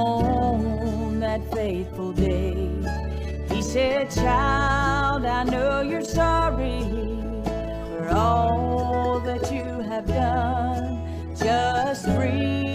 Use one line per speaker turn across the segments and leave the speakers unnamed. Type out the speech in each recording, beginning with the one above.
on that faithful day. He said, Child, I know you're sorry for all that you have done. Just breathe.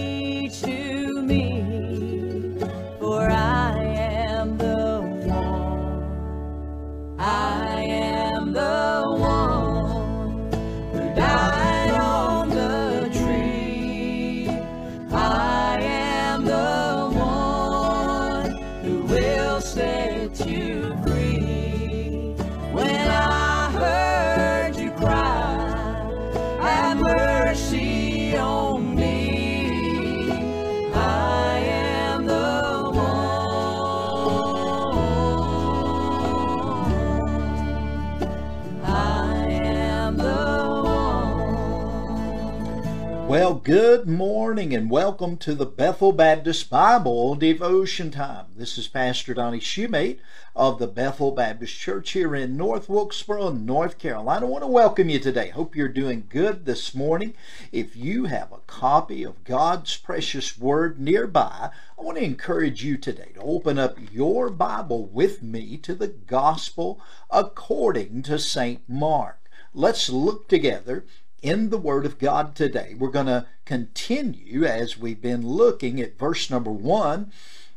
Well, good morning and welcome to the Bethel Baptist Bible Devotion Time. This is Pastor Donnie Shumate of the Bethel Baptist Church here in North Wilkesboro, North Carolina. I want to welcome you today. Hope you're doing good this morning. If you have a copy of God's precious word nearby, I want to encourage you today to open up your Bible with me to the Gospel according to St. Mark. Let's look together in the Word of God today. We're going to continue as we've been looking at verse number one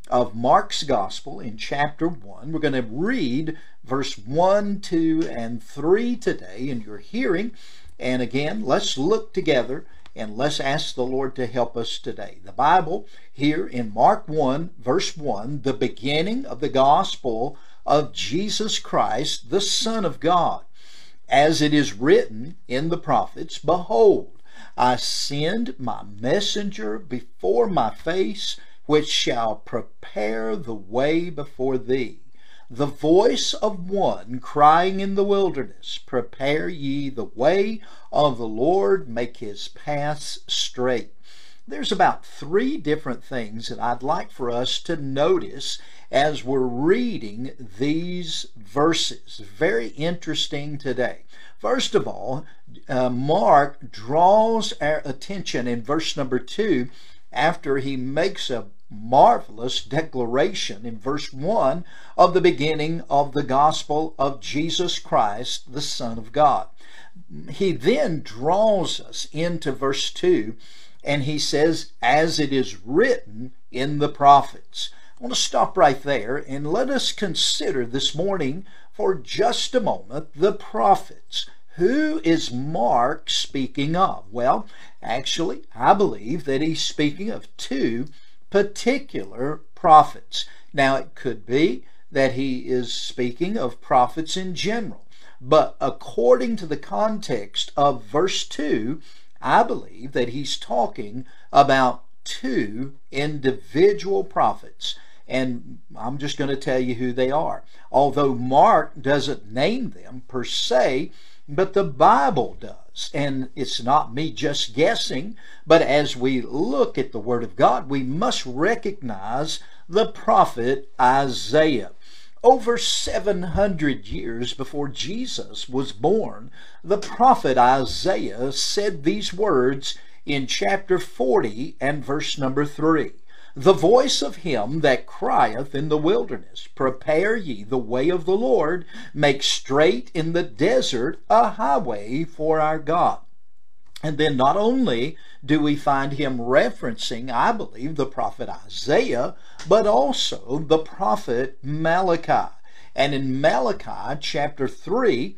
of Mark's Gospel in chapter 1. We're going to read verse 1, 2, and 3 today in your hearing. And again, let's look together and let's ask the Lord to help us today. The Bible here in Mark 1, verse 1, the beginning of the Gospel of Jesus Christ, the Son of God as it is written in the prophets, Behold, I send my messenger before my face, which shall prepare the way before thee. The voice of one crying in the wilderness, Prepare ye the way of the Lord, make his paths straight. There's about three different things that I'd like for us to notice as we're reading these verses. Very interesting today. First of all, uh, Mark draws our attention in verse number two after he makes a marvelous declaration in verse 1 of the beginning of the gospel of Jesus Christ, the Son of God. He then draws us into verse 2 and he says, as it is written in the prophets. I want to stop right there and let us consider this morning for just a moment the prophets. Who is Mark speaking of? Well, actually, I believe that he's speaking of two particular prophets. Now, it could be that he is speaking of prophets in general, but according to the context of verse 2, I believe that he's talking about two individual prophets. And I'm just going to tell you who they are. Although Mark doesn't name them per se, but the Bible does. And it's not me just guessing, but as we look at the Word of God, we must recognize the prophet Isaiah. Over 700 years before Jesus was born, the prophet Isaiah said these words in chapter 40 and verse number 3. The voice of him that crieth in the wilderness, Prepare ye the way of the Lord, make straight in the desert a highway for our God. And then not only do we find him referencing, I believe, the prophet Isaiah, but also the prophet Malachi. And in Malachi chapter 3,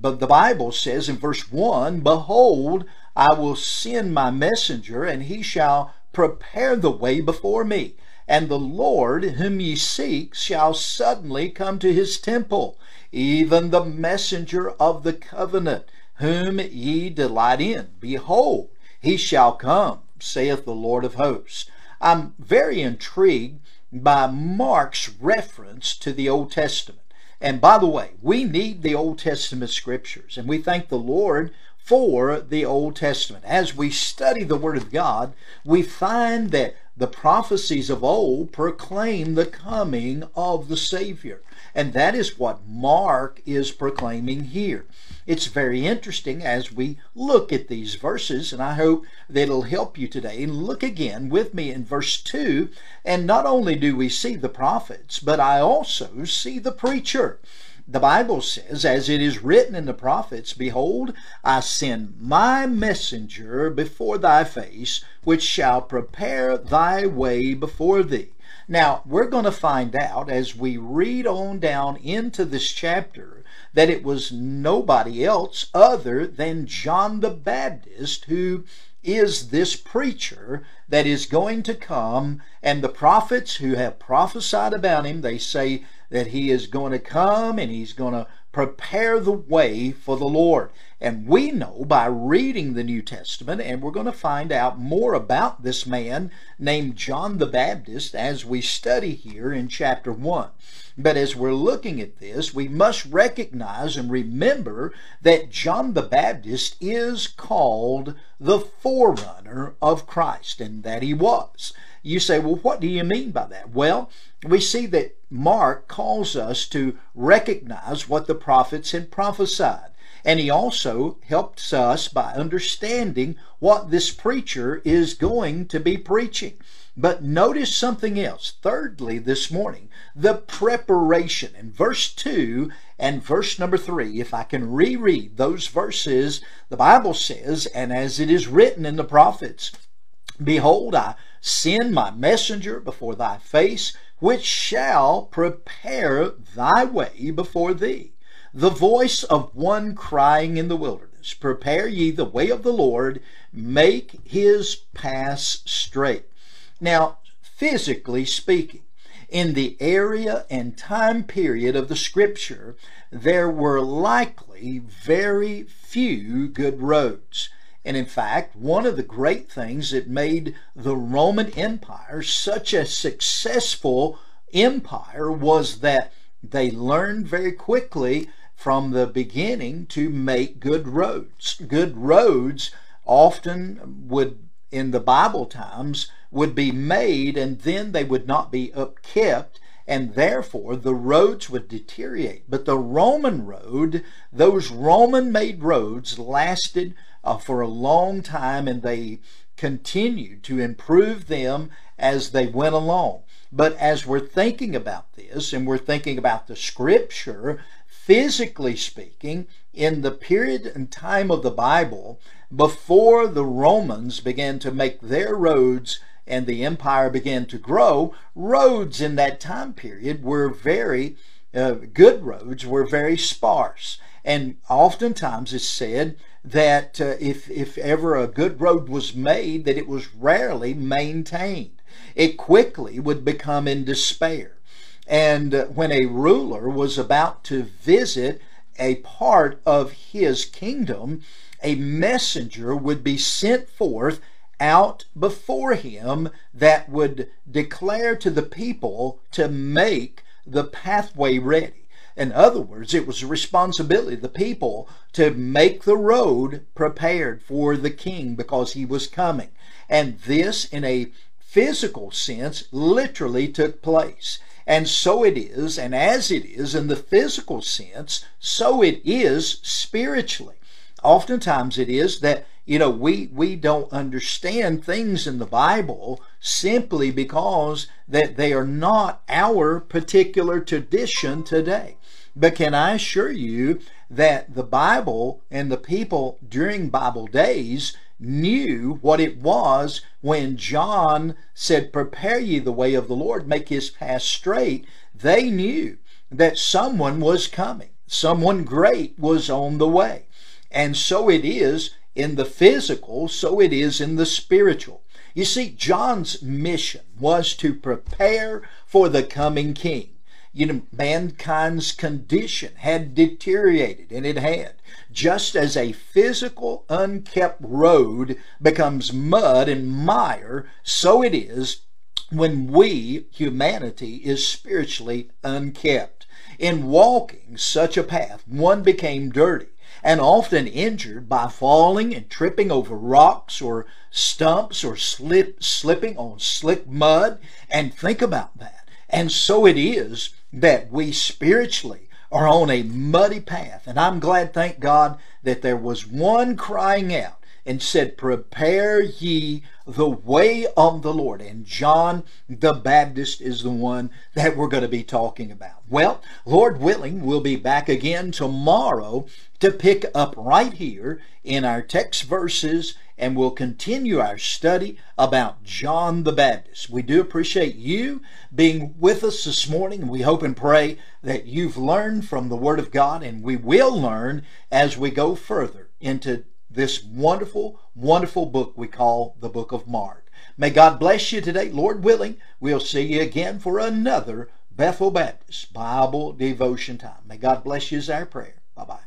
but the Bible says in verse 1, Behold, I will send my messenger, and he shall prepare the way before me. And the Lord whom ye seek shall suddenly come to his temple, even the messenger of the covenant whom ye delight in. Behold, he shall come, saith the Lord of hosts. I'm very intrigued by Mark's reference to the Old Testament. And by the way, we need the Old Testament scriptures, and we thank the Lord for the Old Testament. As we study the Word of God, we find that the prophecies of old proclaim the coming of the Savior. And that is what Mark is proclaiming here. It's very interesting as we look at these verses, and I hope that it'll help you today. And look again with me in verse 2, and not only do we see the prophets, but I also see the preacher. The Bible says, as it is written in the prophets, Behold, I send my messenger before thy face, which shall prepare thy way before thee. Now, we're going to find out as we read on down into this chapter that it was nobody else other than John the Baptist who is this preacher that is going to come and the prophets who have prophesied about him they say that he is going to come and he's going to prepare the way for the Lord. And we know by reading the New Testament, and we're going to find out more about this man named John the Baptist as we study here in chapter 1. But as we're looking at this, we must recognize and remember that John the Baptist is called the forerunner of Christ, and that he was. You say, well, what do you mean by that? Well, we see that Mark calls us to recognize what the prophets had prophesied. And he also helps us by understanding what this preacher is going to be preaching. But notice something else. Thirdly, this morning, the preparation. In verse 2 and verse number 3, if I can reread those verses, the Bible says, And as it is written in the prophets, Behold, I send my messenger before thy face, which shall prepare thy way before thee. The voice of one crying in the wilderness, Prepare ye the way of the Lord, make his paths straight. Now, physically speaking, in the area and time period of the scripture, there were likely very few good roads. And in fact, one of the great things that made the Roman Empire such a successful empire was that they learned very quickly from the beginning to make good roads. Good roads often would, in the Bible times, would be made and then they would not be upkept and therefore the roads would deteriorate. But the Roman road, those Roman made roads lasted uh, for a long time and they continued to improve them as they went along. But as we're thinking about this and we're thinking about the scripture, physically speaking, in the period and time of the Bible, before the Romans began to make their roads and the empire began to grow, roads in that time period were very uh, good roads were very sparse. And oftentimes it's said that uh, if, if ever a good road was made, that it was rarely maintained. It quickly would become in despair. And uh, when a ruler was about to visit a part of his kingdom, a messenger would be sent forth out before him that would declare to the people to make the pathway ready. In other words, it was a responsibility of the people to make the road prepared for the king because he was coming. And this, in a physical sense, literally took place. And so it is, and as it is in the physical sense, so it is spiritually. Oftentimes it is that you know we we don't understand things in the bible simply because that they are not our particular tradition today. But can i assure you that the bible and the people during bible days knew what it was when john said prepare ye the way of the lord make his path straight they knew that someone was coming someone great was on the way. And so it is in the physical, so it is in the spiritual. You see, John's mission was to prepare for the coming king. You know, mankind's condition had deteriorated, and it had. Just as a physical, unkept road becomes mud and mire, so it is when we, humanity, is spiritually unkept. In walking such a path, one became dirty and often injured by falling and tripping over rocks or stumps or slip, slipping on slick mud. And think about that. And so it is that we spiritually are on a muddy path. And I'm glad, thank God, that there was one crying out and said, Prepare ye the way of the Lord. And John the Baptist is the one that we're going to be talking about. Well, Lord willing, we'll be back again tomorrow to pick up right here in our text verses and we'll continue our study about John the Baptist. We do appreciate you being with us this morning. We hope and pray that you've learned from the Word of God and we will learn as we go further into this wonderful, wonderful book we call the Book of Mark. May God bless you today. Lord willing, we'll see you again for another Bethel Baptist Bible devotion time. May God bless you is our prayer. Bye bye.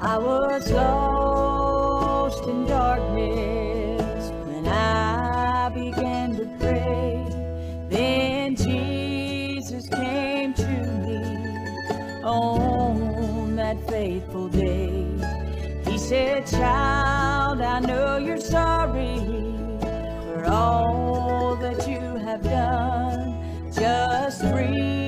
I was lost said, Child, I know you're sorry for all that you have done. Just breathe